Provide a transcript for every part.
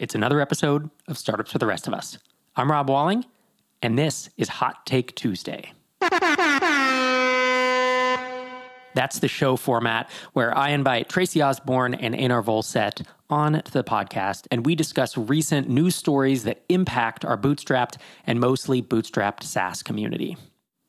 It's another episode of Startups for the Rest of Us. I'm Rob Walling, and this is Hot Take Tuesday. That's the show format where I invite Tracy Osborn and Einar Vollset on to the podcast, and we discuss recent news stories that impact our bootstrapped and mostly bootstrapped SaaS community.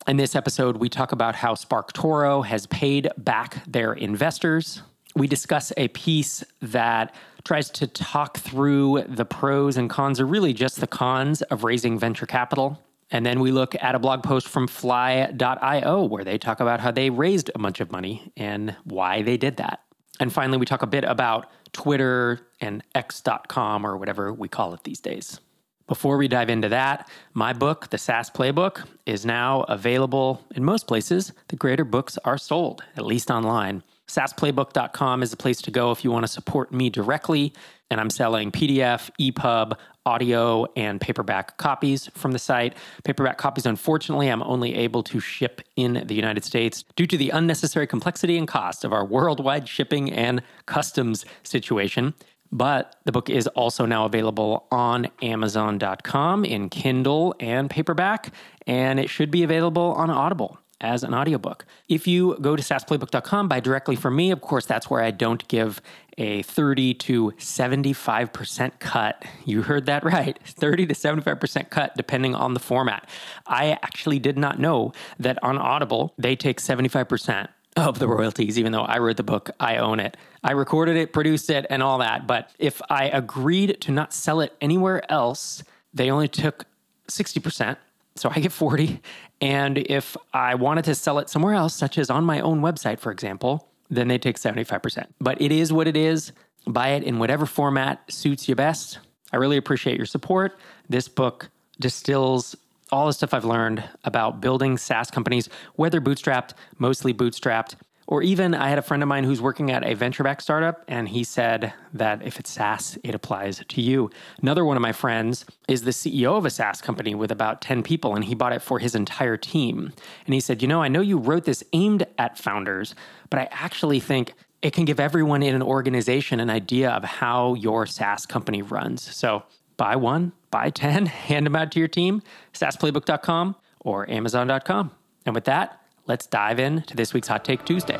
In this episode, we talk about how SparkToro has paid back their investors. We discuss a piece that tries to talk through the pros and cons, or really just the cons of raising venture capital. And then we look at a blog post from fly.io where they talk about how they raised a bunch of money and why they did that. And finally, we talk a bit about Twitter and X.com or whatever we call it these days. Before we dive into that, my book, The SaaS Playbook, is now available in most places. The greater books are sold, at least online. SaaSplaybook.com is the place to go if you want to support me directly. And I'm selling PDF, EPUB, audio, and paperback copies from the site. Paperback copies, unfortunately, I'm only able to ship in the United States due to the unnecessary complexity and cost of our worldwide shipping and customs situation. But the book is also now available on Amazon.com in Kindle and paperback, and it should be available on Audible as an audiobook. If you go to SaaSplaybook.com, buy directly from me. Of course, that's where I don't give a 30 to 75% cut. You heard that right 30 to 75% cut, depending on the format. I actually did not know that on Audible, they take 75% of the royalties, even though I wrote the book, I own it. I recorded it, produced it, and all that. But if I agreed to not sell it anywhere else, they only took 60%. So I get 40. And if I wanted to sell it somewhere else, such as on my own website, for example, then they take 75%. But it is what it is. Buy it in whatever format suits you best. I really appreciate your support. This book distills all the stuff I've learned about building SaaS companies, whether bootstrapped, mostly bootstrapped, or even I had a friend of mine who's working at a venture backed startup, and he said that if it's SaaS, it applies to you. Another one of my friends is the CEO of a SaaS company with about 10 people, and he bought it for his entire team. And he said, You know, I know you wrote this aimed at founders, but I actually think it can give everyone in an organization an idea of how your SaaS company runs. So buy one, buy 10, hand them out to your team, saasplaybook.com or amazon.com. And with that, let's dive in to this week's Hot Take Tuesday.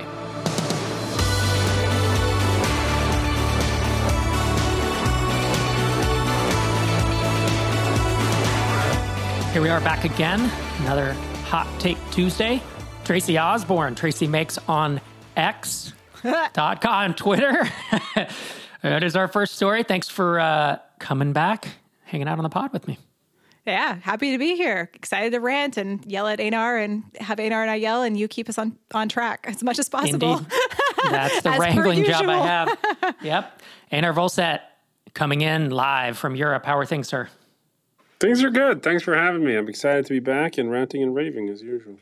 Here we are back again, another Hot Take Tuesday. Tracy Osborn, Tracy makes on X dot X.com, Twitter. that is our first story. Thanks for uh, coming back, hanging out on the pod with me. Yeah, happy to be here. Excited to rant and yell at Einar and have Einar and I yell, and you keep us on, on track as much as possible. Indeed. That's the wrangling job I have. Yep. Einar Vollset coming in live from Europe. How are things, sir? Things are good. Thanks for having me. I'm excited to be back and ranting and raving as usual.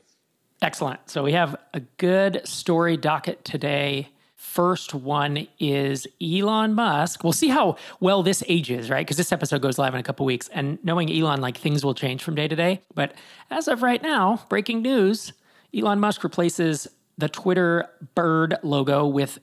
Excellent. So we have a good story docket today. First one is Elon Musk. We'll see how well this ages, right? Because this episode goes live in a couple weeks. And knowing Elon, like things will change from day to day. But as of right now, breaking news Elon Musk replaces the Twitter bird logo with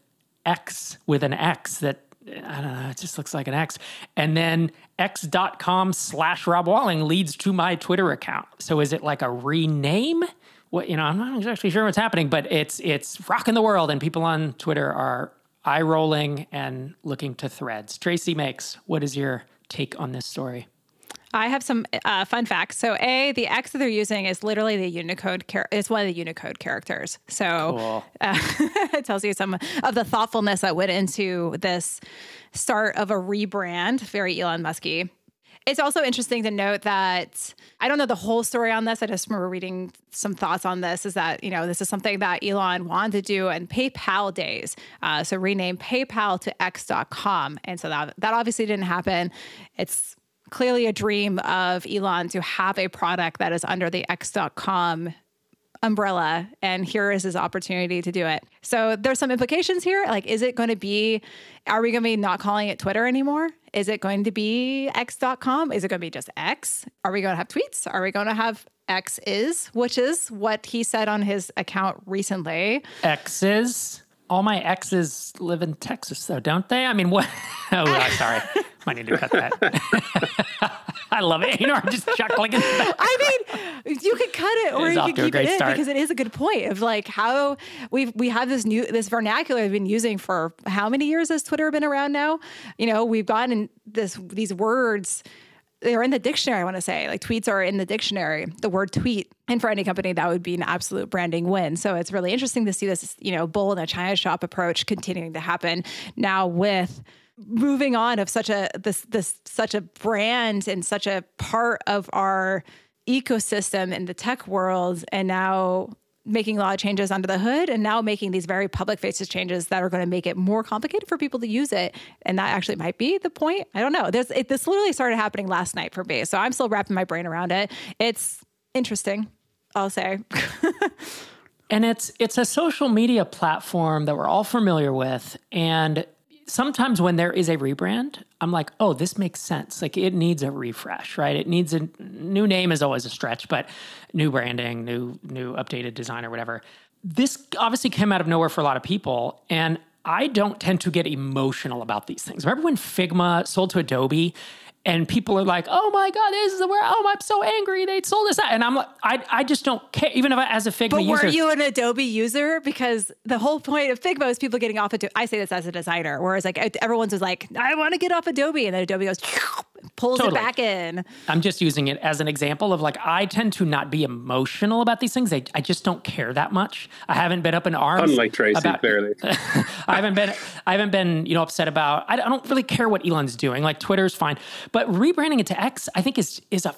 X, with an X that I don't know, it just looks like an X. And then x.com slash Rob Walling leads to my Twitter account. So is it like a rename? What you know, I'm not exactly sure what's happening, but it's it's rocking the world, and people on Twitter are eye rolling and looking to threads. Tracy makes. What is your take on this story? I have some uh, fun facts. So, a the X that they're using is literally the Unicode. Char- it's one of the Unicode characters. So, cool. uh, it tells you some of the thoughtfulness that went into this start of a rebrand. Very Elon Musky. It's also interesting to note that I don't know the whole story on this. I just remember reading some thoughts on this is that, you know, this is something that Elon wanted to do in PayPal days. Uh, so rename PayPal to X.com. And so that, that obviously didn't happen. It's clearly a dream of Elon to have a product that is under the X.com umbrella and here is his opportunity to do it. So there's some implications here. Like, is it going to be, are we going to be not calling it Twitter anymore? Is it going to be x.com? Is it going to be just X? Are we going to have tweets? Are we going to have X is, which is what he said on his account recently? X is all my exes live in Texas, though, don't they? I mean, what? Oh, sorry. Might need to cut that. I love it. You know, I'm just chuckling. I mean, you could cut it or you could keep it in start. because it is a good point of like how we we have this new this vernacular we've been using for how many years has Twitter been around now? You know, we've gotten this these words they're in the dictionary, I want to say. Like tweets are in the dictionary, the word tweet. And for any company, that would be an absolute branding win. So it's really interesting to see this, you know, bull in a China shop approach continuing to happen now with moving on of such a this this such a brand and such a part of our ecosystem in the tech world and now making a lot of changes under the hood and now making these very public faces changes that are going to make it more complicated for people to use it. And that actually might be the point. I don't know. There's it, this literally started happening last night for me. So I'm still wrapping my brain around it. It's interesting, I'll say. and it's it's a social media platform that we're all familiar with and sometimes when there is a rebrand, I'm like, oh, this makes sense. Like it needs a refresh, right? It needs a new name is always a stretch, but new branding, new new updated design or whatever. This obviously came out of nowhere for a lot of people, and I don't tend to get emotional about these things. Remember when Figma sold to Adobe and people are like, "Oh my god, this is the where oh I'm so angry they sold this," out and I'm like, I I just don't care. Even if I, as a Figma but user, were you an Adobe user? Because the whole point of Figma is people getting off Adobe. I say this as a designer, whereas like everyone's was like, I want to get off Adobe, and then Adobe goes pulls totally. it back in. I'm just using it as an example of like I tend to not be emotional about these things. I, I just don't care that much. I haven't been up in arms. Unlike Tracy, about, clearly. I haven't been I haven't been you know upset about. I, I don't really care what Elon's doing. Like Twitter's fine, but rebranding it to X, I think is is a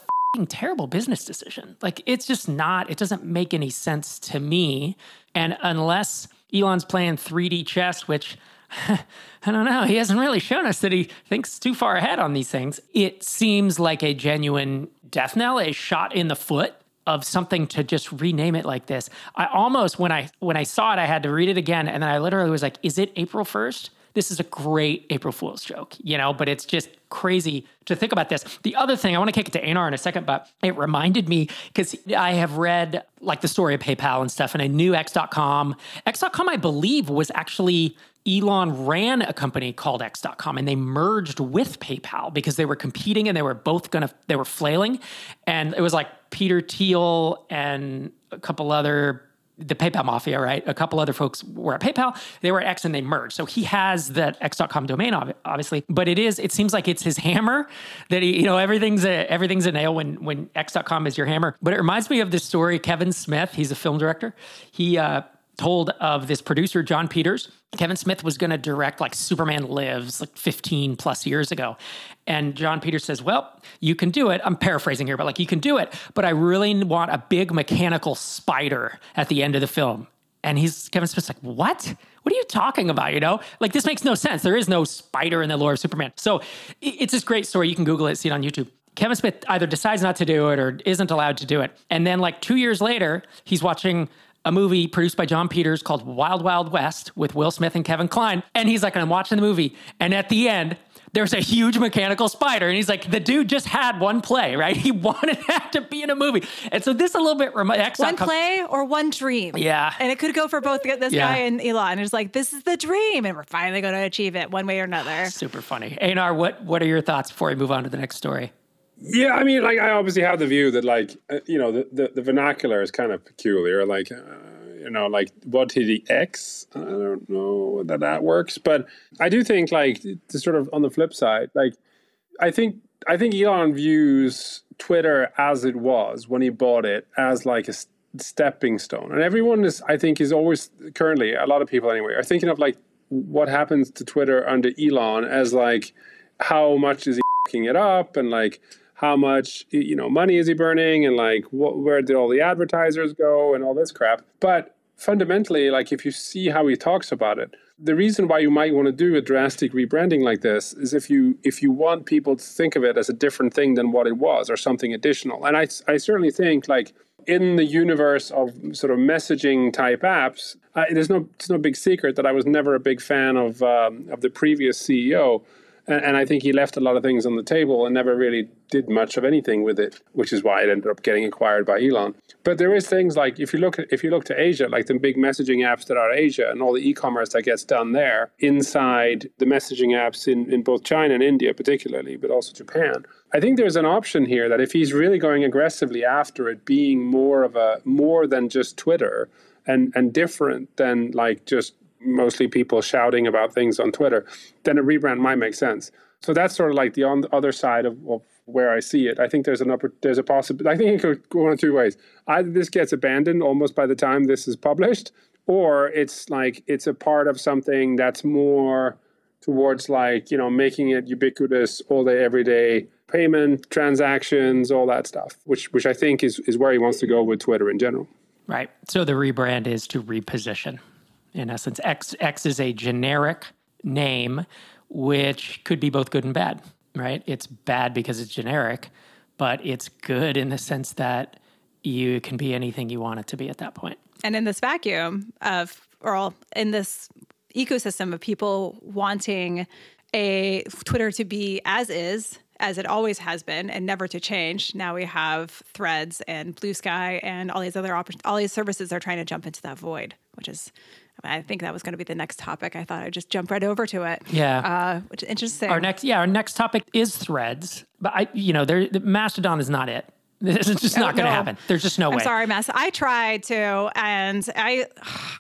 terrible business decision. Like it's just not. It doesn't make any sense to me. And unless Elon's playing 3D chess, which I don't know. He hasn't really shown us that he thinks too far ahead on these things. It seems like a genuine death knell, a shot in the foot of something to just rename it like this. I almost when I when I saw it, I had to read it again, and then I literally was like, "Is it April 1st? This is a great April Fool's joke, you know." But it's just crazy to think about this. The other thing I want to kick it to Einar in a second, but it reminded me because I have read like the story of PayPal and stuff, and I knew X.com. X.com, I believe, was actually Elon ran a company called X.com and they merged with PayPal because they were competing and they were both going to, they were flailing. And it was like Peter Thiel and a couple other, the PayPal mafia, right? A couple other folks were at PayPal. They were at X and they merged. So he has that X.com domain, obviously, but it is, it seems like it's his hammer that he, you know, everything's a, everything's a nail when, when X.com is your hammer. But it reminds me of this story. Kevin Smith, he's a film director. He, uh, told of this producer, Jon Peters. Kevin Smith was going to direct like Superman Lives like 15 plus years ago. And Jon Peters says, Well, you can do it. I'm paraphrasing here, but like you can do it. But I really want a big mechanical spider at the end of the film. And he's Kevin Smith's like, What? What are you talking about? You know, like this makes no sense. There is no spider in the lore of Superman. So it's this great story. You can Google it, see it on YouTube. Kevin Smith either decides not to do it or isn't allowed to do it. And then, like two years later, he's watching a movie produced by Jon Peters called Wild Wild West with Will Smith and Kevin Kline. And he's like, I'm watching the movie. And at the end, there's a huge mechanical spider. And he's like, the dude just had one play, right? He wanted that to be in a movie. And so this a little bit remote. One play or one dream. Yeah. And it could go for both this yeah. guy and Elon. And it's like, this is the dream. And we're finally going to achieve it one way or another. Super funny. Einar, what, what are your thoughts before we move on to the next story? Yeah, I mean, like I obviously have the view that, like, uh, you know, the, the, the, vernacular is kind of peculiar. Like, uh, you know, like what did he X? I don't know that that works, but I do think, like, to sort of on the flip side, like, I think I think Elon views Twitter as it was when he bought it as like a stepping stone, and everyone is, I think, is always currently a lot of people anyway are thinking of like what happens to Twitter under Elon as like how much is he it up and like how much you know money is he burning and like what, where did all the advertisers go and all this crap. But fundamentally like if you see how he talks about it the reason why you might want to do a drastic rebranding like this is if you if you want people to think of it as a different thing than what it was or something additional. And i, I certainly think like in the universe of sort of messaging type apps uh, there's no it's no big secret that i was never a big fan of um, of the previous ceo And, and, I think he left a lot of things on the table and never really did much of anything with it, which is why it ended up getting acquired by Elon. But there is things like if you look at, if you look to Asia, like the big messaging apps that are Asia and all the e-commerce that gets done there inside the messaging apps in, in both China and India particularly, but also Japan. I think there's an option here that if he's really going aggressively after it being more of a more than just Twitter and and different than like just mostly people shouting about things on Twitter, then a rebrand might make sense. So that's sort of like the, on the other side of, of where I see it. I think there's an upper, there's a possibility. I think it could go one of two ways. Either this gets abandoned almost by the time this is published, or it's like it's a part of something that's more towards like you know making it ubiquitous all day, every day payment transactions, all that stuff. Which which I think is is where he wants to go with Twitter in general. Right. So the rebrand is to reposition in essence. X X is a generic name, which could be both good and bad. Right? It's bad because it's generic, but it's good in the sense that you can be anything you want it to be at that point. And in this vacuum of, or all, in this ecosystem of people wanting a Twitter to be as is, as it always has been, and never to change. Now we have Threads and Bluesky and all these other opp- all these services are trying to jump into that void, which is I think that was going to be the next topic. I thought I'd just jump right over to it. Yeah, uh, which is interesting. Our next, yeah, our next topic is Threads, but I, you know, there, Mastodon is not it. This is just not going to no. happen. There's just no I'm way. Sorry, Mess. I tried to, and I,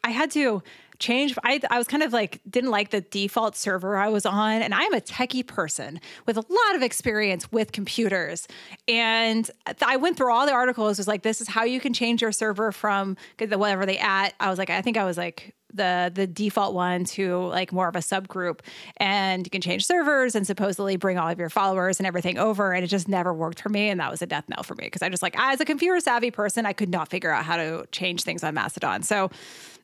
I had to change. I, I was kind of like, didn't like the default server I was on. And I'm a techie person with a lot of experience with computers. And I went through all the articles, was like, this is how you can change your server from whatever they at. I was like, I think I was like, the the default one to like more of a subgroup and you can change servers and supposedly bring all of your followers and everything over and it just never worked for me and that was a death knell for me because I just like as a computer savvy person I could not figure out how to change things on Mastodon so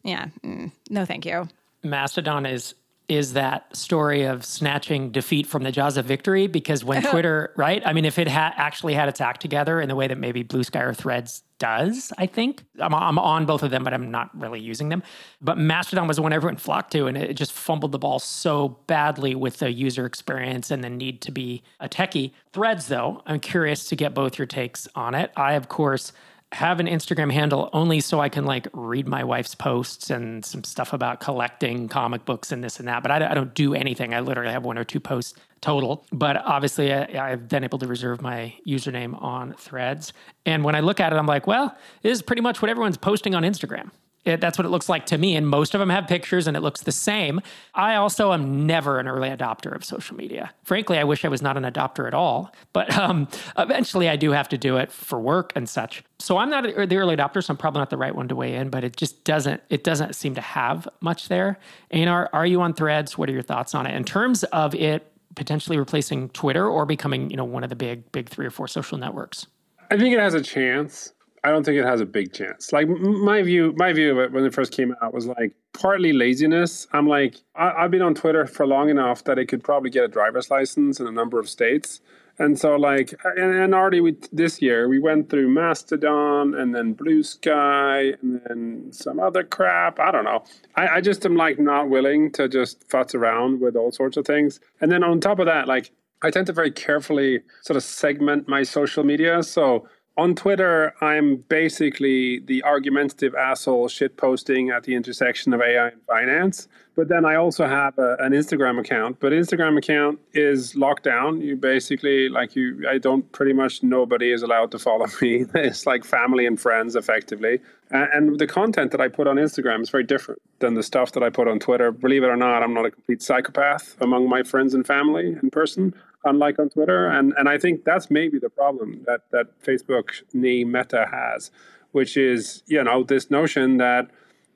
yeah, mm, no, thank you. Mastodon is is that story of snatching defeat from the jaws of victory because when Twitter, right? I mean, if it had actually had its act together in the way that maybe Bluesky or Threads does, I think I'm, I'm on both of them, but I'm not really using them. But Mastodon was the one everyone flocked to, and it just fumbled the ball so badly with the user experience and the need to be a techie. Threads, though, I'm curious to get both your takes on it. I, of course, have an Instagram handle only so I can like read my wife's posts and some stuff about collecting comic books and this and that. But I, I don't do anything. I literally have one or two posts total. But obviously, I, I've been able to reserve my username on Threads. And when I look at it, I'm like, well, this is pretty much what everyone's posting on Instagram. It, that's what it looks like to me. And most of them have pictures and it looks the same. I also am never an early adopter of social media. Frankly, I wish I was not an adopter at all. But um, eventually I do have to do it for work and such. So I'm not the early adopter, so I'm probably not the right one to weigh in, but it just doesn't, it doesn't seem to have much there. And are, are you on threads? What are your thoughts on it? In terms of it potentially replacing Twitter or becoming, you know, one of the big, big three or four social networks? I think it has a chance. I don't think it has a big chance. Like my view, my view of it when it first came out was like partly laziness. I'm like, I, have been on Twitter for long enough that it could probably get a driver's license in a number of states. And so, like, and, and already we, this year we went through Mastodon and then Bluesky and then some other crap. I don't know. I, I just am like not willing to just futz around with all sorts of things. And then on top of that, like, I tend to very carefully sort of segment my social media. So on Twitter, I'm basically the argumentative asshole shit posting at the intersection of AI and finance. But then I also have a, an Instagram account. But Instagram account is locked down. You basically like you. I don't pretty much nobody is allowed to follow me. it's like family and friends, effectively. And, and the content that I put on Instagram is very different than the stuff that I put on Twitter. Believe it or not, I'm not a complete psychopath among my friends and family in person unlike on Twitter. And and I think that's maybe the problem that that Facebook Meta has, which is you know this notion that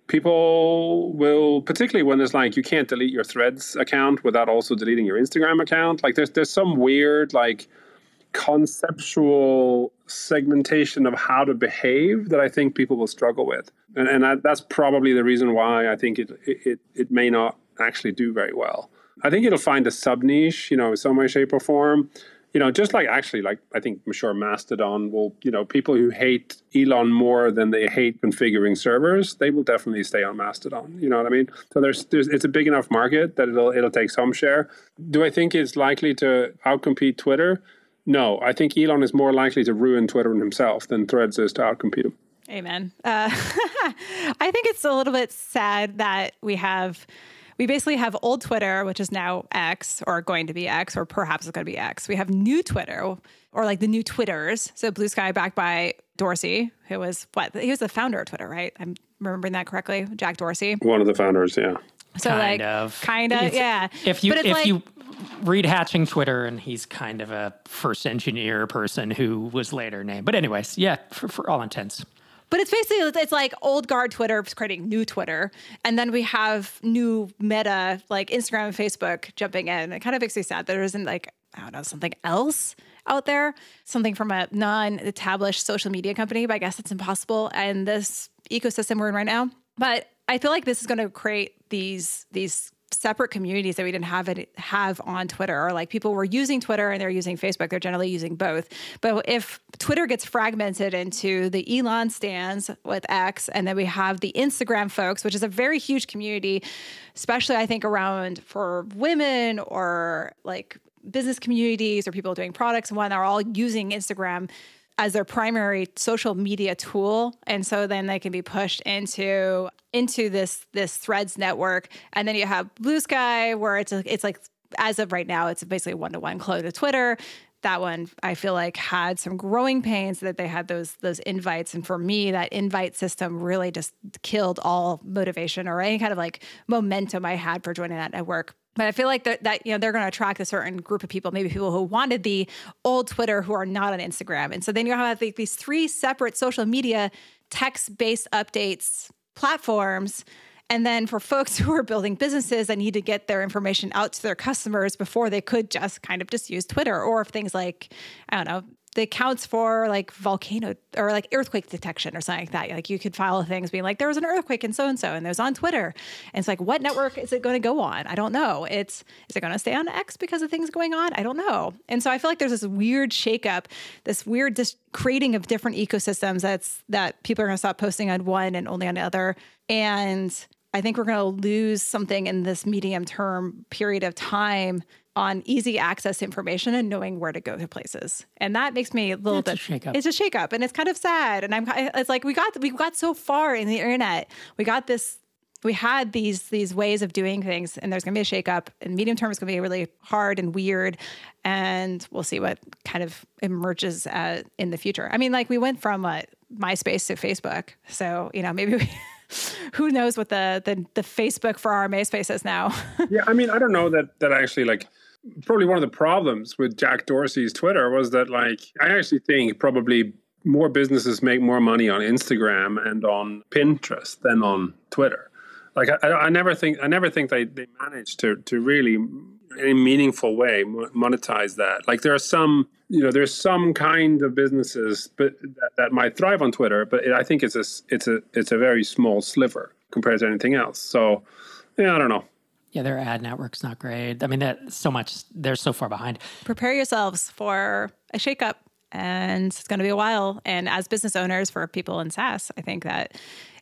people will particularly when there's like you can't delete your threads account without also deleting your instagram account. Like there's there's some weird like conceptual segmentation of how to behave that i think people will struggle with. And, and I, that's probably the reason why i think it, it it may not actually do very well I think it'll find a sub niche, you know, some way, shape, or form. you know, just like actually, like I think I'm sure Mastodon will, you know, people who hate Elon more than they hate configuring servers, they will definitely stay on Mastodon. You know what I mean? So there's, there's it's a big enough market that it'll it'll take some share. Do I think it's likely to outcompete Twitter? No, I think Elon is more likely to ruin Twitter and himself than Threads is to outcompete him. Amen. Uh, I think it's a little bit sad that we have we basically have old Twitter, which is now X or going to be X, or perhaps it's going to be X. We have new Twitter or like the new Twitters. So Bluesky backed by Dorsey, who was what? He was the founder of Twitter, right? I'm remembering that correctly. Jack Dorsey. One of the founders, yeah. So kind like of. kind of, yeah. If you if like, you read Hatching Twitter, and he's kind of a first engineer person who was later named. But anyways, yeah, for, for all intents. But it's basically it's like old guard Twitter creating new Twitter, and then we have new Meta like Instagram and Facebook jumping in. It kind of makes me sad that there isn't like I don't know something else out there, something from a non-established social media company. But I guess it's impossible in this ecosystem we're in right now. But I feel like this is going to create these these separate communities that we didn't have it have on Twitter. Or like people were using Twitter and they're using Facebook. They're generally using both. But if Twitter gets fragmented into the Elon stands with X and then we have the Instagram folks which is a very huge community especially I think around for women or like business communities or people doing products and when they're all using Instagram as their primary social media tool. And so then they can be pushed into into this this threads network. And then you have Bluesky where it's it's like as of right now it's basically one-to-one. Clone to twitter. That one I feel like had some growing pains that they had those those invites. And for me that invite system really just killed all motivation or any kind of like momentum I had for joining that network but I feel like that, that you know they're going to attract a certain group of people, maybe people who wanted the old Twitter who are not on Instagram, and so then you have like these three separate social media text-based updates platforms. And then for folks who are building businesses that need to get their information out to their customers before they could just kind of just use Twitter, or if things like I don't know the accounts for like volcano or like earthquake detection or something like that. Like you could file things being like, there was an earthquake in so and so, and it was on Twitter. And it's like, what network is it going to go on? I don't know. It's is it going to stay on X because of things going on? I don't know. And so I feel like there's this weird shakeup, this weird dis- creating of different ecosystems that's that people are going to stop posting on one and only on the other. And I think we're going to lose something in this medium term period of time on easy access information and knowing where to go to places. And that makes me a little That's bit a shakeup. It's a shakeup and it's kind of sad. And I'm it's like we got we got so far in the internet. We got this we had these these ways of doing things and there's going to be a shakeup and medium term is going to be really hard and weird and we'll see what kind of emerges uh, in the future. I mean like we went from uh, MySpace to Facebook. So, you know, maybe we who knows what the, the the Facebook for our MySpace is now. yeah, I mean, I don't know that that actually like probably one of the problems with Jack Dorsey's Twitter was that like I actually think probably more businesses make more money on Instagram and on Pinterest than on Twitter. Like I, I never think I never think they they manage to to really in a meaningful way monetize that. Like there are some you know there's some kind of businesses but that, that might thrive on Twitter, but it, I think it's a it's a it's a very small sliver compared to anything else. So yeah, I don't know. Yeah, their ad network's not great. I mean, that so much. They're so far behind. Prepare yourselves for a shakeup, and it's going to be a while. And as business owners, for people in SaaS, I think that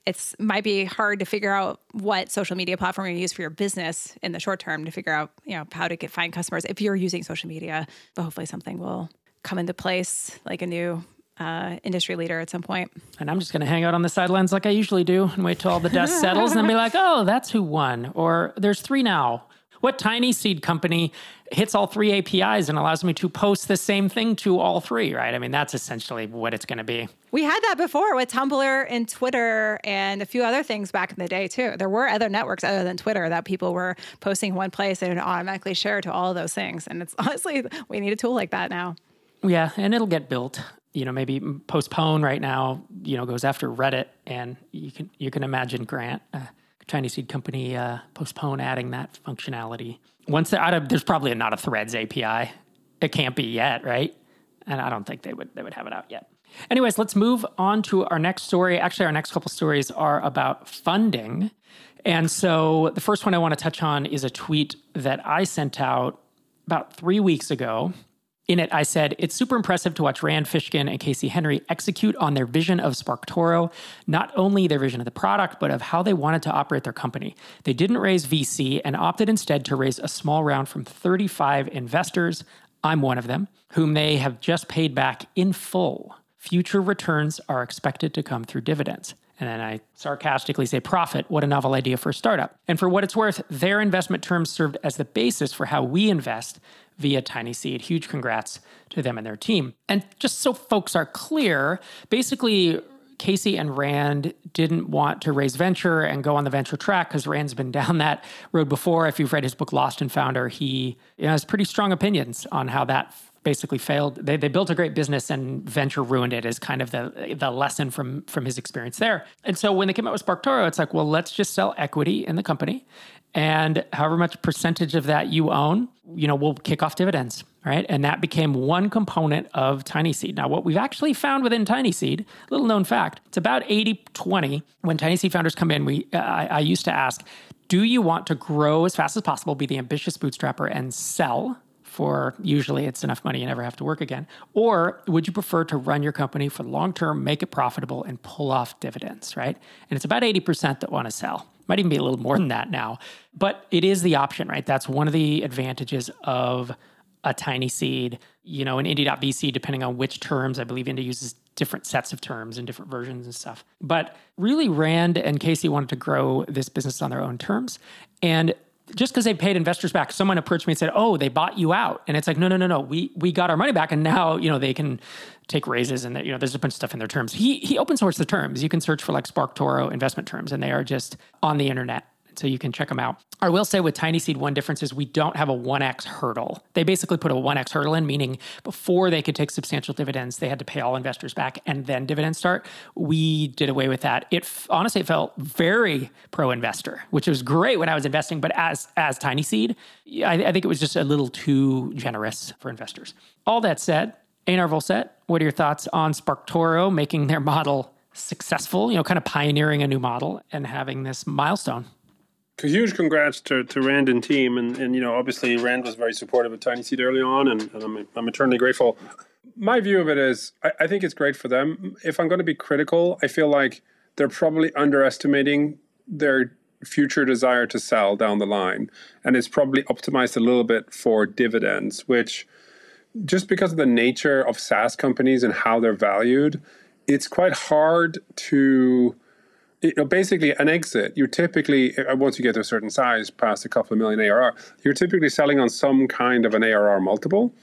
it's might be hard to figure out what social media platform you use for your business in the short term to figure out you know how to get find customers if you're using social media. But hopefully, something will come into place, like a new uh, industry leader at some point. And I'm just going to hang out on the sidelines like I usually do and wait till all the dust settles and be like, oh, that's who won. Or there's three now. What TinySeed company hits all three APIs and allows me to post the same thing to all three, right? I mean, that's essentially what it's going to be. We had that before with Tumblr and Twitter and a few other things back in the day, too. There were other networks other than Twitter that people were posting one place and it automatically share to all of those things. And it's honestly, we need a tool like that now. Yeah, and it'll get built you know maybe postpone right now you know goes after reddit and you can you can imagine grant uh, TinySeed company uh, postpone adding that functionality. Once out of there's probably not a threads api it can't be yet right? And i don't think they would they would have it out yet. Anyways let's move on to our next story. Actually our next couple stories are about funding. And so the first one i want to touch on is a tweet that i sent out about three weeks ago In it, I said, it's super impressive to watch Rand Fishkin and Casey Henry execute on their vision of SparkToro, not only their vision of the product, but of how they wanted to operate their company. They didn't raise VC and opted instead to raise a small round from 35 investors. I'm one of them, whom they have just paid back in full. Future returns are expected to come through dividends. And then I sarcastically say, profit, what a novel idea for a startup. And for what it's worth, their investment terms served as the basis for how we invest via TinySeed. Huge congrats to them and their team. And just so folks are clear, basically, Casey and Rand didn't want to raise venture and go on the venture track because Rand's been down that road before. If you've read his book Lost and Founder, he has pretty strong opinions on how that basically failed. They, they built a great business and venture ruined it is kind of the the lesson from from his experience there. And so when they came out with SparkToro, it's like, well, let's just sell equity in the company. And however much percentage of that you own, you know, we'll kick off dividends, right? And that became one component of TinySeed. Now, what we've actually found within TinySeed, little known fact, it's about 80 20. When TinySeed founders come in, we I, I used to ask, do you want to grow as fast as possible, be the ambitious bootstrapper, and sell for usually it's enough money you never have to work again? Or would you prefer to run your company for the long term, make it profitable, and pull off dividends, right? And it's about 80% that want to sell. Might even be a little more than that now. But it is the option, right? That's one of the advantages of a TinySeed. You know, an indie.vc, depending on which terms, I believe Indie uses different sets of terms and different versions and stuff. But really, Rand and Casey wanted to grow this business on their own terms. And just because they paid investors back, someone approached me and said, "Oh, they bought you out," and it's like, no, no, no, no. We we got our money back, and now you know they can take raises, and you know there's a bunch of stuff in their terms. He he open sourced the terms. You can search for like SparkToro investment terms, and they are just on the internet so you can check them out. I will say with TinySeed, one difference is we don't have a 1x hurdle. They basically put a 1x hurdle in, meaning before they could take substantial dividends, they had to pay all investors back and then dividends start. We did away with that. It honestly it felt very pro investor, which was great when I was investing, but as as TinySeed, I, I think it was just a little too generous for investors. All that said, Einar Vollset, what are your thoughts on SparkToro making their model successful, you know, kind of pioneering a new model and having this milestone? Huge congrats to, to Rand and team. And, and, you know, obviously Rand was very supportive of TinySeed early on, and, and I'm, I'm eternally grateful. My view of it is I, I think it's great for them. If I'm going to be critical, I feel like they're probably underestimating their future desire to sell down the line. And it's probably optimized a little bit for dividends, which just because of the nature of SaaS companies and how they're valued, it's quite hard to you know, basically an exit, you're typically, uh, once you get to a certain size, past a couple of million ARR, you're typically selling on some kind of an ARR multiple.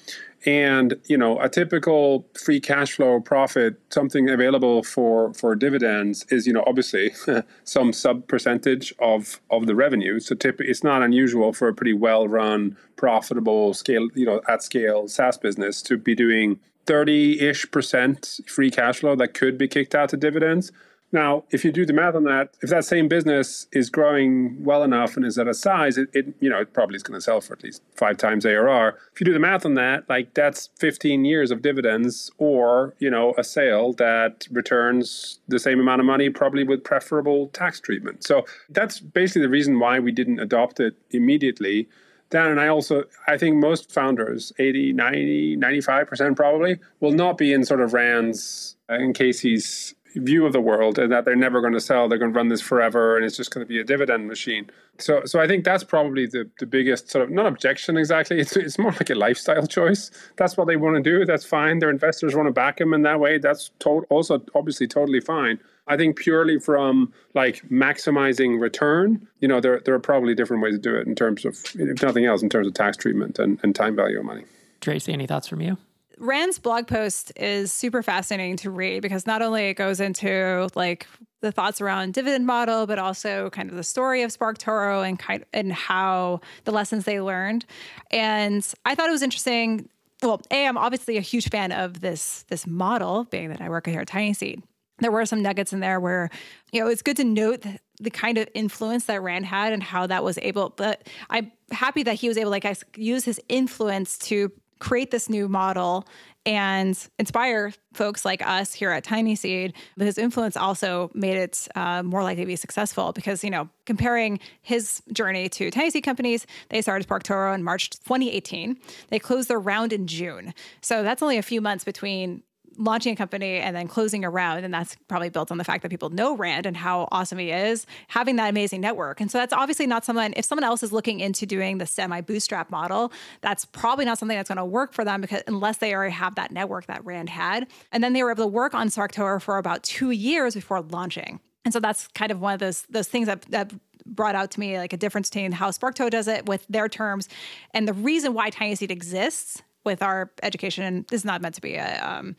And, you know, a typical free cash flow profit, something available for, for dividends is, you know, obviously some sub percentage of, of the revenue. So typically it's not unusual for a pretty well run, profitable scale, you know, at scale SaaS business to be doing 30 ish percent free cash flow that could be kicked out to dividends. Now, if you do the math on that, if that same business is growing well enough and is at a size, it, it you know it probably is going to sell for at least five times ARR. If you do the math on that, like that's 15 years of dividends, or you know a sale that returns the same amount of money, probably with preferable tax treatment. So that's basically the reason why we didn't adopt it immediately. Dan and I also, I think most founders, 80, 90, 95% probably, will not be in sort of Rand's uh, in Casey's view of the world and that they're never going to sell they're going to run this forever and it's just going to be a dividend machine. So so i think that's probably the, the biggest sort of not objection exactly it's, it's more like a lifestyle choice. That's what they want to do that's fine their investors want to back them in that way that's to- also obviously totally fine. I think purely from like maximizing return you know there, there are probably different ways to do it in terms of if nothing else in terms of tax treatment and, and time value of money. Tracy any thoughts from you Rand's blog post is super fascinating to read because not only it goes into like the thoughts around dividend model, but also kind of the story of SparkToro and kind and how the lessons they learned. And I thought it was interesting. Well, a I'm obviously a huge fan of this this model, being that I work here at TinySeed. There were some nuggets in there where, you know, it's good to note the, the kind of influence that Rand had and how that was able. But I'm happy that he was able, like, I use his influence to create this new model and inspire folks like us here at TinySeed. But his influence also made it uh, more likely to be successful because, you know, comparing his journey to TinySeed companies, they started SparkToro in March 2018. They closed their round in June. So that's only a few months between launching a company and then closing a round. And that's probably built on the fact that people know Rand and how awesome he is, having that amazing network. And so that's obviously not someone, if someone else is looking into doing the semi bootstrap model, that's probably not something that's going to work for them because unless they already have that network that Rand had. And then they were able to work on SparkToro for about two years before launching. And so that's kind of one of those those things that, that brought out to me like a difference between how SparkToro does it with their terms and the reason why TinySeed exists with our education and this is not meant to be a um,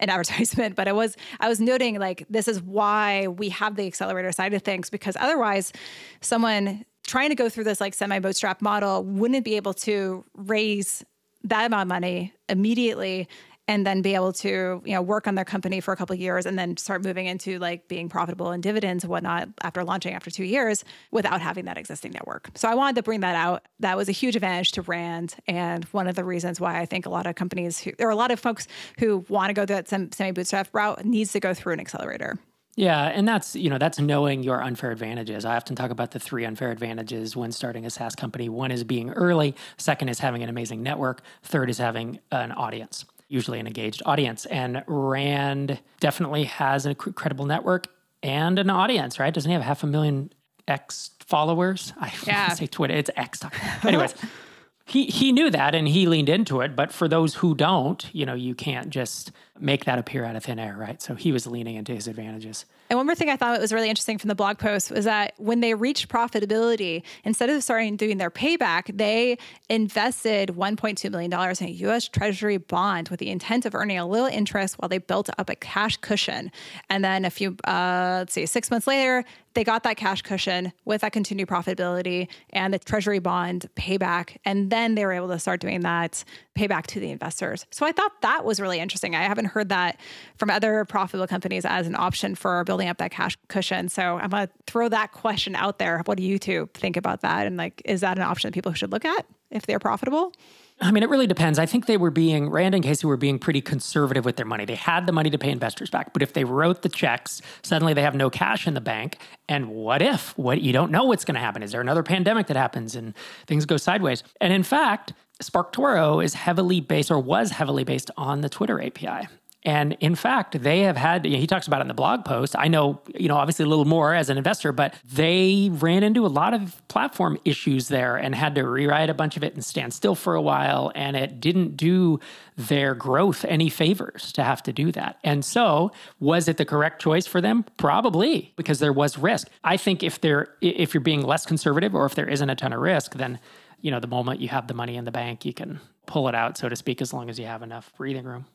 an advertisement but i was i was noting like this is why we have the accelerator side of things because otherwise someone trying to go through this like semi bootstrap model wouldn't be able to raise that amount of money immediately and then be able to you know work on their company for a couple years and then start moving into like being profitable and dividends and whatnot after launching after two years without having that existing network so i wanted to bring that out that was a huge advantage to rand and one of the reasons why i think a lot of companies who there are a lot of folks who want to go through that semi bootstrap route needs to go through an accelerator yeah, and that's you know that's knowing your unfair advantages. I often talk about the three unfair advantages when starting a SaaS company. One is being early. Second is having an amazing network. Third is having an audience usually an engaged audience. And Rand definitely has an incredible network and an audience, right? Doesn't he have half a million X followers? I yeah. say Twitter, it's X. Anyways, he he knew that and he leaned into it. But for those who don't, you know, you can't just make that appear out of thin air, right? So he was leaning into his advantages. And one more thing I thought was really interesting from the blog post was that when they reached profitability, instead of starting doing their payback, they invested $1.2 million in a US Treasury bond with the intent of earning a little interest while they built up a cash cushion. And then a few, uh, let's see, six months later, they got that cash cushion with that continued profitability and the treasury bond payback. And then they were able to start doing that payback to the investors. So I thought that was really interesting. I haven't heard that from other profitable companies as an option for building up that cash cushion. So I'm going to throw that question out there. What do you two think about that? And like, is that an option that people should look at if they're profitable? I mean, it really depends. I think they were being, Rand and Casey were being pretty conservative with their money. They had the money to pay investors back, but if they wrote the checks, suddenly they have no cash in the bank. And what if? What you don't know what's going to happen. Is there another pandemic that happens and things go sideways? And in fact, SparkToro is heavily based or was heavily based on the Twitter API. And in fact, they have had, he talks about it in the blog post. I know, you know, obviously a little more as an investor, but they ran into a lot of platform issues there and had to rewrite a bunch of it and stand still for a while. And it didn't do their growth any favors to have to do that. And so, was it the correct choice for them? Probably, because there was risk. I think if they're, if you're being less conservative or if there isn't a ton of risk, then you know, the moment you have the money in the bank, you can pull it out, so to speak, as long as you have enough breathing room.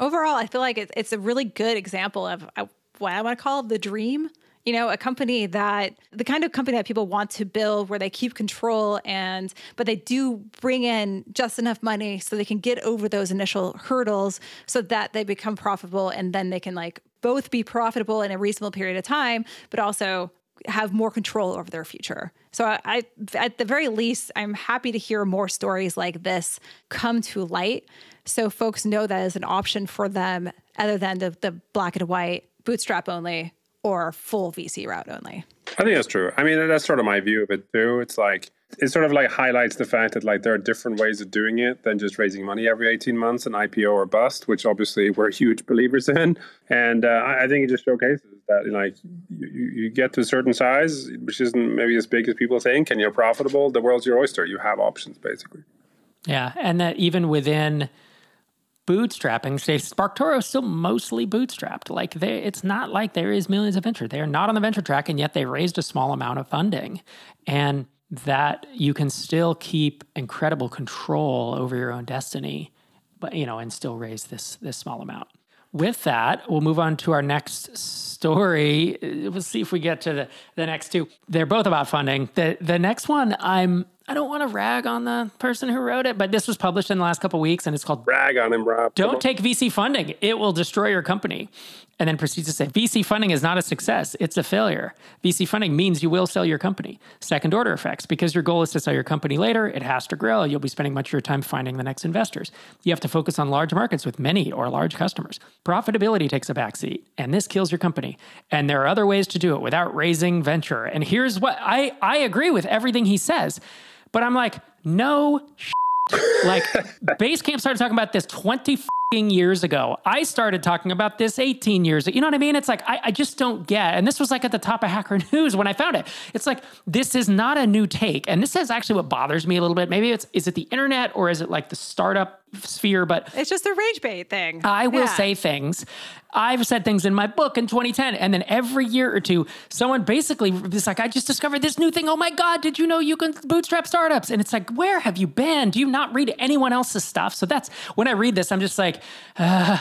Overall, I feel like it's, it's a really good example of uh, what I want to call the dream. You know, a company that the kind of company that people want to build where they keep control and, but they do bring in just enough money so they can get over those initial hurdles so that they become profitable and then they can like both be profitable in a reasonable period of time, but also have more control over their future. So I, I, at the very least, I'm happy to hear more stories like this come to light, so folks know that is an option for them, other than the, the black and white bootstrap only or full VC route only. I think that's true. I mean, that's sort of my view of it too. It's like it sort of like highlights the fact that like there are different ways of doing it than just raising money every 18 months an ipo or bust which obviously we're huge believers in and uh, i think it just showcases that like you, you get to a certain size which isn't maybe as big as people think and you're profitable the world's your oyster you have options basically yeah and that even within bootstrapping, say SparkToro is still mostly bootstrapped. Like they, it's not like there is millions of venture. They are not on the venture track, and yet they raised a small amount of funding. And that you can still keep incredible control over your own destiny, but you know, and still raise this this small amount. With that, we'll move on to our next story. Uh, we'll see if we get to the, the next two. They're both about funding. The the next one, I'm I don't want to rag on the person who wrote it, but this was published in the last couple weeks and it's called Rag on him, Rob. Don't take VC funding. It will destroy your company. And then proceeds to say VC funding is not a success, it's a failure. VC funding means you will sell your company. Second order effects, because your goal is to sell your company later, it has to grow. You'll be spending much of your time finding the next investors. You have to focus on large markets with many or large customers. Profitability takes a backseat, and this kills your company. And there are other ways to do it without raising venture. And here's what I, I agree with everything he says, but I'm like, no. Like Basecamp started talking about this 20 years ago. I started talking about this 18 years. Ago. You know what I mean? It's like I, I, just don't get. And this was like at the top of Hacker News when I found it. It's like this is not a new take, and this is actually what bothers me a little bit. Maybe it's is it the internet or is it like the startup sphere? But it's just a rage bait thing. I will yeah. say things. I've said things in my book in 2010, and then every year or two, someone basically is like, "I just discovered this new thing. Oh my god, did you know you can bootstrap startups?" And it's like, where have you been? Do you not read anyone else's stuff? So that's when I read this, I'm just like uh,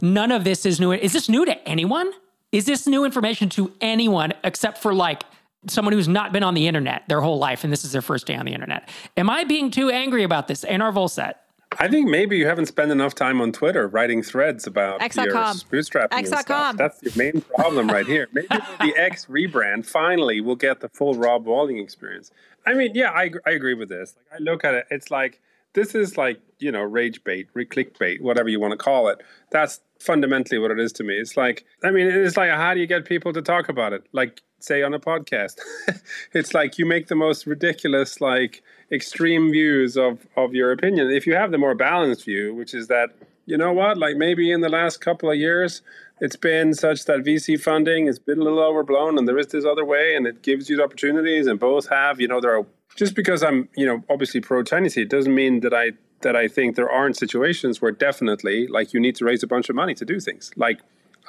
none of this is new. Is this new to anyone? Is this new information to anyone except for like someone who's not been on the internet their whole life and this is their first day on the internet? Am I being too angry about this? Einar Vollset. I think maybe you haven't spent enough time on Twitter writing threads about X. your bootstrapping X.com. That's your main problem right here. Maybe the X rebrand finally will get the full Rob Walling experience. I mean, yeah, I, I agree with this. Like, I look at it, it's like this is like you know rage bait re clickbait whatever you want to call it that's fundamentally what it is to me it's like i mean it's like how do you get people to talk about it like say on a podcast. It's like you make the most ridiculous like extreme views of of your opinion. If you have the more balanced view which is that you know what like maybe in the last couple of years it's been such that VC funding has been a little overblown and there is this other way and it gives you opportunities and both have, you know, there are just because I'm, you know, obviously pro TinySeed, it doesn't mean that I that I think there aren't situations where definitely like you need to raise a bunch of money to do things. Like,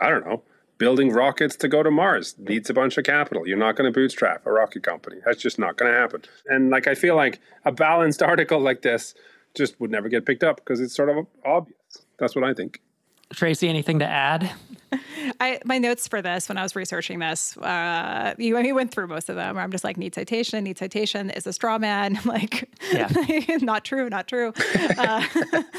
I don't know, building rockets to go to Mars needs a bunch of capital. You're not going to bootstrap a rocket company. That's just not going to happen. And like I feel like a balanced article like this just would never get picked up because it's sort of obvious. That's what I think. Tracy, anything to add? I my notes for this when I was researching this, uh, you, you went through most of them. I'm just like, need citation, need citation is a straw man. I'm like, yeah. not true, not true. Uh,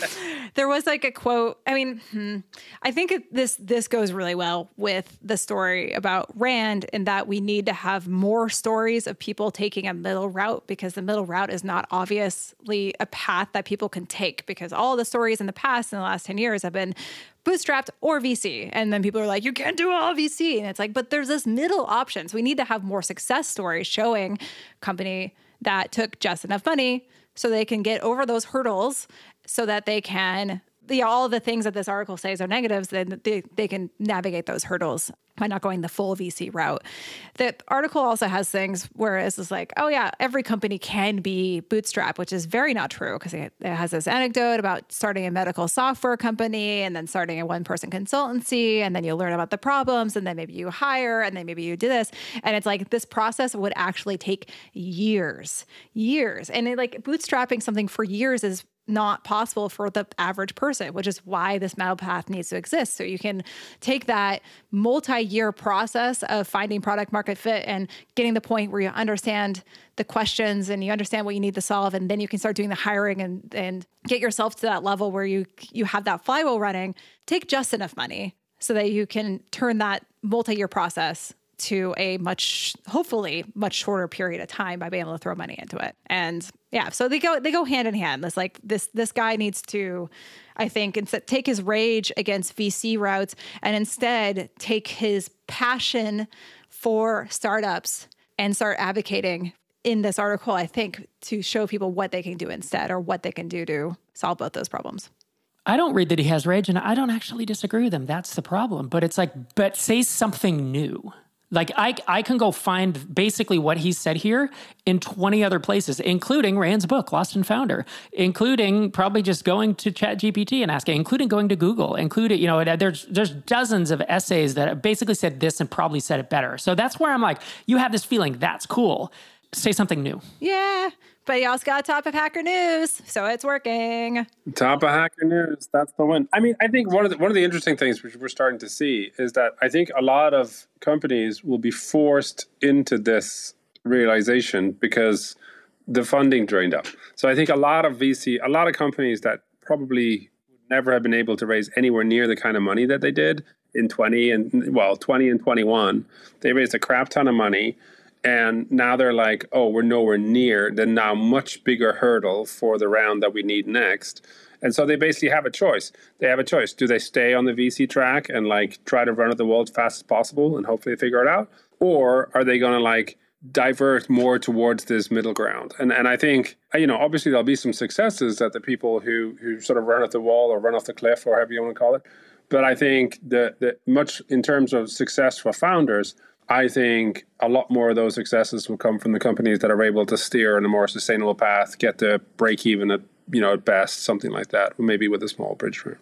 there was like a quote. I mean, hmm, I think it, this this goes really well with the story about Rand in that we need to have more stories of people taking a middle route because the middle route is not obviously a path that people can take because all the stories in the past in the last 10 years have been bootstrapped or VC. And then people are like, you can't do all VC. And it's like, but there's this middle option. So we need to have more success stories showing company that took just enough money so they can get over those hurdles so that they can the all the things that this article says are negatives, then they, they can navigate those hurdles by not going the full VC route. The article also has things where it's like, oh yeah, every company can be bootstrap, which is very not true because it, it, has this anecdote about starting a medical software company and then starting a one person consultancy, and then you learn about the problems, and then maybe you hire, and then maybe you do this, and it's like this process would actually take years, years, and it, like bootstrapping something for years is not possible for the average person, which is why this metal path needs to exist. So you can take that multi year process of finding product market fit and getting the point where you understand the questions and you understand what you need to solve. And then you can start doing the hiring and, and get yourself to that level where you, you have that flywheel running. Take just enough money so that you can turn that multi year process to a much hopefully much shorter period of time by being able to throw money into it and yeah so they go they go hand in hand this like this this guy needs to i think instead take his rage against vc routes and instead take his passion for startups and start advocating in this article i think to show people what they can do instead or what they can do to solve both those problems I don't read that he has rage, and I don't actually disagree with him. That's the problem. But it's like, but say something new. Like I, I can go find basically what he said here in 20 other places, including Rand's book, Lost and Founder, including probably just going to Chat GPT and asking, including going to Google, including, you know, there's there's dozens of essays that basically said this and probably said it better. So that's where I'm like, you have this feeling, that's cool. Say something new. Yeah. But he also got top of Hacker News, so it's working. Top of Hacker News, that's the one. I mean, I think one of the, one of the interesting things which we're starting to see is that I think a lot of companies will be forced into this realization because the funding drained up. So I think a lot of VC, a lot of companies that probably never have been able to raise anywhere near the kind of money that they did in 20 and well 20 and 21 they raised a crap ton of money and now they're like oh we're nowhere near the now much bigger hurdle for the round that we need next. And so they basically have a choice. They have a choice. Do they stay on the vc track and like try to run at the wall as fast as possible and hopefully figure it out? Or are they going to like divert more towards this middle ground? And and i think uh, you know obviously there'll be some successes that the people who who sort of run at the wall or run off the cliff or however you want to call it. But I think that much in terms of success for founders, I think a lot more of those successes will come from the companies that are able to steer in a more sustainable path, get to break even at you know at best, something like that, or maybe with a small bridge round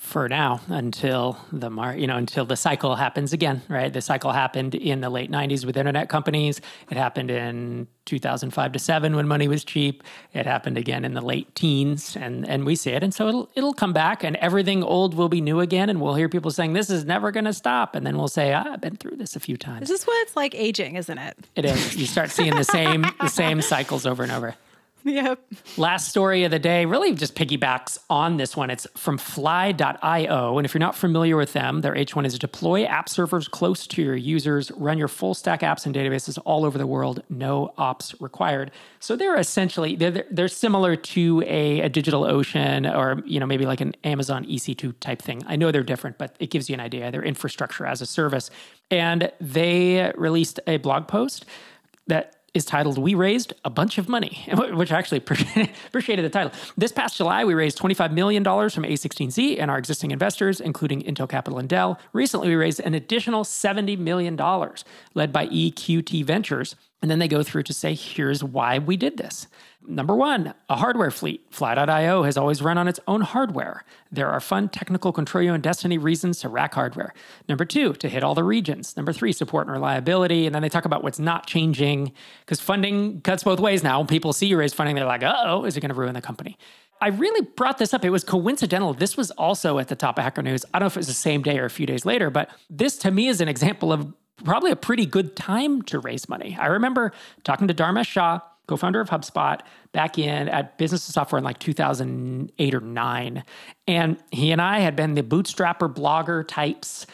for now until the mar- you know until the cycle happens again right? The cycle happened in the late 90s with internet companies. It happened in 2005 to 7 when money was cheap. It happened again in the late teens and and we see it. And so it'll it'll come back and everything old will be new again and we'll hear people saying this is never going to stop. And then we'll say ah, I've been through this a few times. This is what it's like aging isn't it? It is. You start seeing the same the same cycles over and over Yep. Last story of the day really just piggybacks on this one. It's from fly.io. And if you're not familiar with them, their H1 is deploy app servers close to your users, run your full stack apps and databases all over the world, no ops required. So they're essentially, they're, they're similar to a, a DigitalOcean or, you know, maybe like an Amazon EC2 type thing. I know they're different, but it gives you an idea. They're infrastructure as a service. And they released a blog post that is titled We Raised a Bunch of Money, which I actually appreciated the title. This past July, we raised $25 million from A16Z and our existing investors, including Intel Capital and Dell. Recently, we raised an additional $70 million, led by EQT Ventures. And then they go through to say, here's why we did this. Number one, a hardware fleet. Fly.io has always run on its own hardware. There are fun technical Controlio and Destiny reasons to rack hardware. Number two, to hit all the regions. Number three, support and reliability. And then they talk about what's not changing because funding cuts both ways now. People see you raise funding, they're like, oh, is it going to ruin the company? I really brought this up. It was coincidental. This was also at the top of Hacker News. I don't know if it was the same day or a few days later, but this to me is an example of probably a pretty good time to raise money. I remember talking to Dharmesh Shah co-founder of HubSpot, back in at Business of Software in like 2008 or 9. And he and I had been the bootstrapper blogger types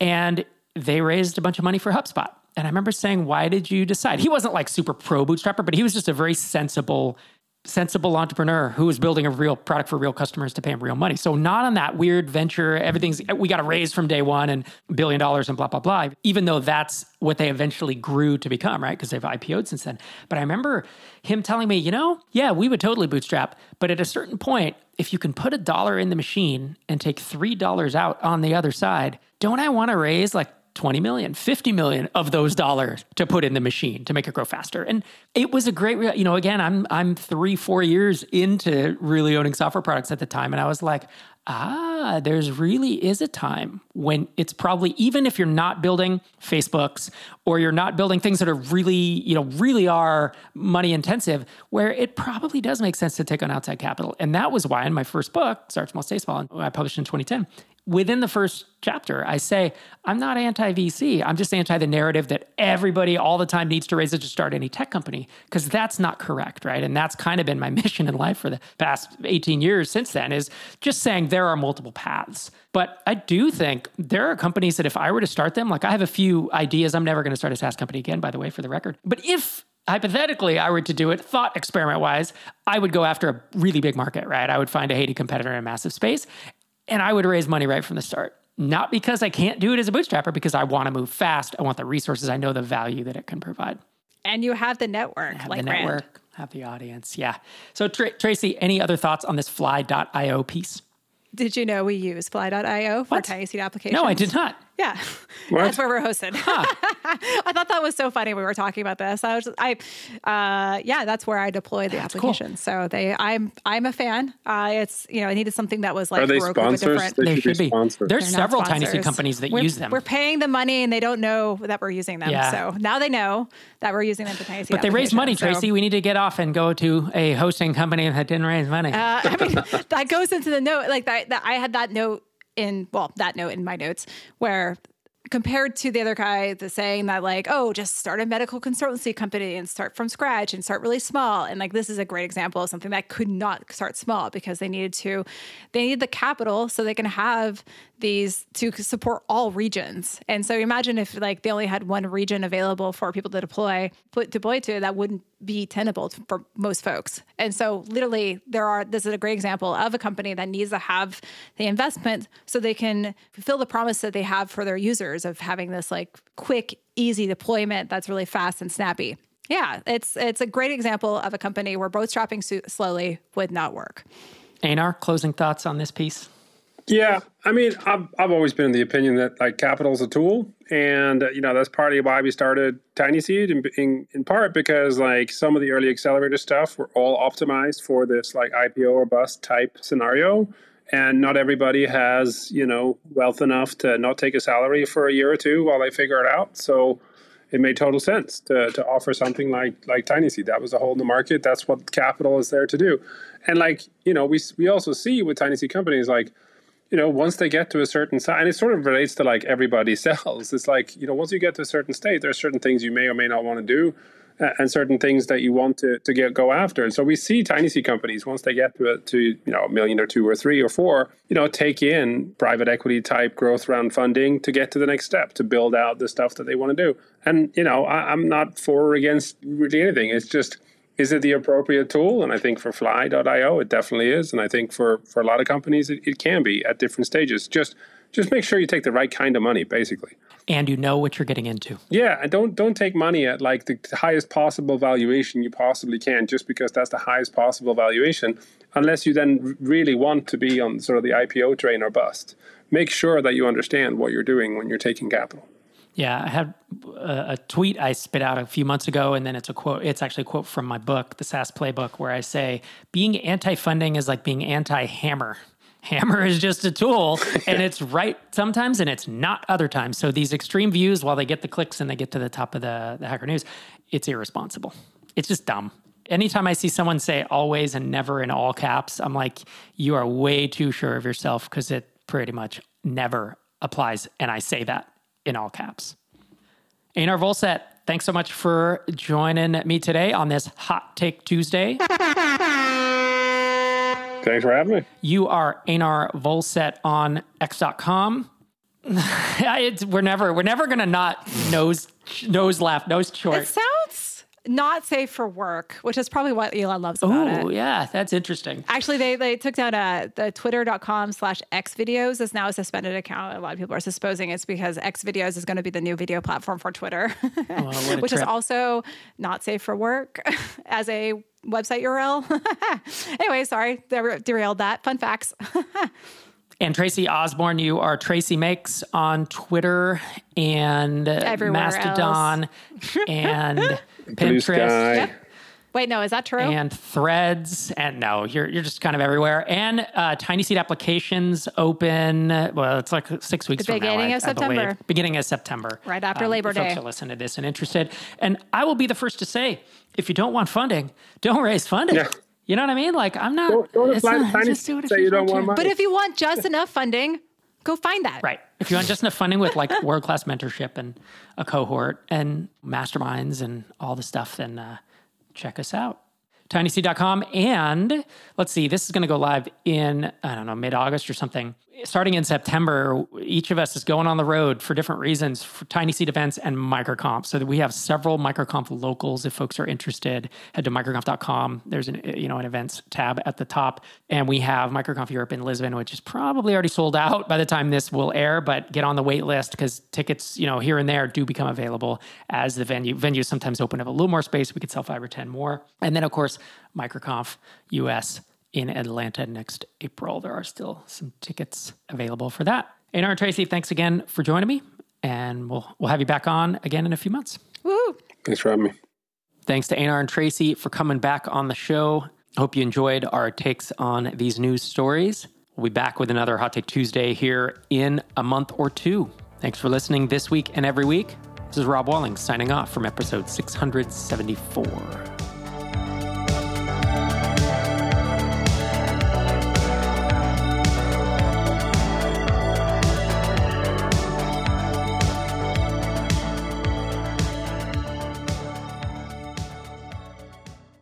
and they raised a bunch of money for HubSpot. And I remember saying, "Why did you decide?" He wasn't like super pro bootstrapper, but he was just a very sensible sensible entrepreneur who was building a real product for real customers to pay him real money. So not on that weird venture, everything's we got to raise from day one and billion dollars and blah blah blah. Even though that's what they eventually grew to become, right? Because they've IPO'd since then. But I remember him telling me, you know, yeah, we would totally bootstrap, but at a certain point, if you can put a dollar in the machine and take three dollars out on the other side, don't I want to raise like 20 million, 50 million of those dollars to put in the machine to make it grow faster. And it was a great, you know, again, I'm I'm 3 4 years into really owning software products at the time and I was like, ah, there's really is a time when it's probably even if you're not building Facebooks or you're not building things that are really, you know, really are money intensive, where it probably does make sense to take on outside capital. And that was why in my first book, Start Small Stay Small, I published in 2010, within the first chapter, I say, I'm not anti VC. I'm just anti the narrative that everybody all the time needs to raise it to start any tech company, because that's not correct, right? And that's kind of been my mission in life for the past 18 years since then is just saying there are multiple paths. But I do think there are companies that if I were to start them, like I have a few ideas. I'm never going to start a SaaS company again, by the way, for the record. But if hypothetically I were to do it thought experiment wise, I would go after a really big market, right? I would find a hated competitor in a massive space and I would raise money right from the start. Not because I can't do it as a bootstrapper, because I want to move fast. I want the resources. I know the value that it can provide. And you have the network, have like the network, brand. have the audience. Yeah. So Tracy, any other thoughts on this fly.io piece? Did you know we use fly.io for what? TinySeed applications? No, I did not. Yeah, what? that's where we're hosted. Huh. I thought that was so funny. We were talking about this. I was, just, I, uh, yeah, that's where I deployed the application. Cool. So they, I'm, I'm a fan. Uh, it's you know, I needed something that was like are they sponsors? They, they should be. Sponsors. There's They're several TinySeed companies that we're, use them. We're paying them money and they don't know that we're using them. Yeah. So now they know that we're using them for TinySeed. But they raise money, so. Tracy. We need to get off and go to a hosting company that didn't raise money. Uh, I mean, that goes into the note. Like that, that I had that note in well that note in my notes where compared to the other guy the saying that like oh just start a medical consultancy company and start from scratch and start really small and like this is a great example of something that could not start small because they needed to they need the capital so they can have these to support all regions and so imagine if like they only had one region available for people to deploy put deploy to that wouldn't be tenable for most folks and so literally there are this is a great example of a company that needs to have the investment so they can fulfill the promise that they have for their users of having this like quick, easy deployment that's really fast and snappy. Yeah, it's it's a great example of a company where bootstrapping slowly would not work. Einar, closing thoughts on this piece? Yeah, I mean, I've I've always been in the opinion that like capital is a tool, and uh, you know that's partly why we started TinySeed, in, in, in part because like some of the early accelerator stuff were all optimized for this like IPO or bust type scenario, and not everybody has you know wealth enough to not take a salary for a year or two while they figure it out. So it made total sense to, to offer something like like TinySeed. That was a hole in the market. That's what capital is there to do. And like you know we we also see with TinySeed companies like you know once they get to a certain size and it sort of relates to like everybody sells it's like you know once you get to a certain state there are certain things you may or may not want to do and certain things that you want to, to get go after. And so we see TinySeed companies once they get to a, to you know a million or two or three or four, you know, take in private equity type growth round funding to get to the next step to build out the stuff that they want to do. And you know, I, I'm not for or against really anything. It's just is it the appropriate tool? And I think for Fly.io, it definitely is. And I think for for a lot of companies, it, it can be at different stages. Just just make sure you take the right kind of money, basically. And you know what you're getting into. Yeah, and don't don't take money at like the highest possible valuation you possibly can, just because that's the highest possible valuation, unless you then really want to be on sort of the IPO train or bust. Make sure that you understand what you're doing when you're taking capital. Yeah, I had a, a, tweet I spit out a few months ago, and then it's a quote. It's actually a quote from my book, the SaaS Playbook, where I say, "Being anti-funding is like being anti-hammer." hammer is just a tool and it's right sometimes and it's not other times. So these extreme views, while they get the clicks and they get to the top of the, the hacker news, it's irresponsible. It's just dumb. Anytime I see someone say always and never in all caps, I'm like, you are way too sure of yourself because it pretty much never applies. And I say that in all caps. Einar Vollset, thanks so much for joining me today on this Hot Take Tuesday. Thanks for having me. You are Einar Vollset on X.com. we're never we're never gonna not nose nose laugh nose short. It sounds not safe for work, which is probably what Elon loves about it. Oh yeah, that's interesting. Actually, they they took down a uh, the twitter.com slash X videos is now a suspended account. A lot of people are supposing it's because X videos is going to be the new video platform for Twitter, oh, which trip. is also not safe for work as a website URL. anyway, sorry, derailed that. Fun facts. and Tracy Osborn, you are Tracy Makes on Twitter and Everywhere Mastodon and Pinterest. Yep. Wait, no, is that true? And threads, and no, you're you're just kind of everywhere. And uh, TinySeed applications open. Well, it's like six weeks. The beginning now, of I, September. I beginning of September, right after um, Labor Day. Folks are listening to this and interested, and I will be the first to say, if you don't want funding, don't raise funding. Yeah. You know what I mean? Like I'm not. Don't, don't apply not, tiny just do it say you don't want money. But if you want just enough funding, go find that. Right. If you want just enough funding with like world class mentorship and a cohort and masterminds and all the stuff, then uh, check us out tinyseed.com. And let's see, this is going to go live in, I don't know, mid August or something starting in September, each of us is going on the road for different reasons for TinySeed events and MicroConf. So we have several MicroConf locals. If folks are interested, head to microconf.com. There's an you know an events tab at the top, and we have MicroConf Europe in Lisbon, which is probably already sold out by the time this will air. But get on the wait list because tickets, you know, here and there do become available as the venue venues sometimes open up a little more space. We could sell five or ten more, and then of course MicroConf US in Atlanta next April. There are still some tickets available for that. Einar and Tracy, thanks again for joining me, and we'll we'll have you back on again in a few months. Woo! Thanks for having me. Thanks to Einar and Tracy for coming back on the show. Hope you enjoyed our takes on these news stories. We'll be back with another Hot Take Tuesday here in a month or two. Thanks for listening this week and every week. This is Rob Walling signing off from episode 674.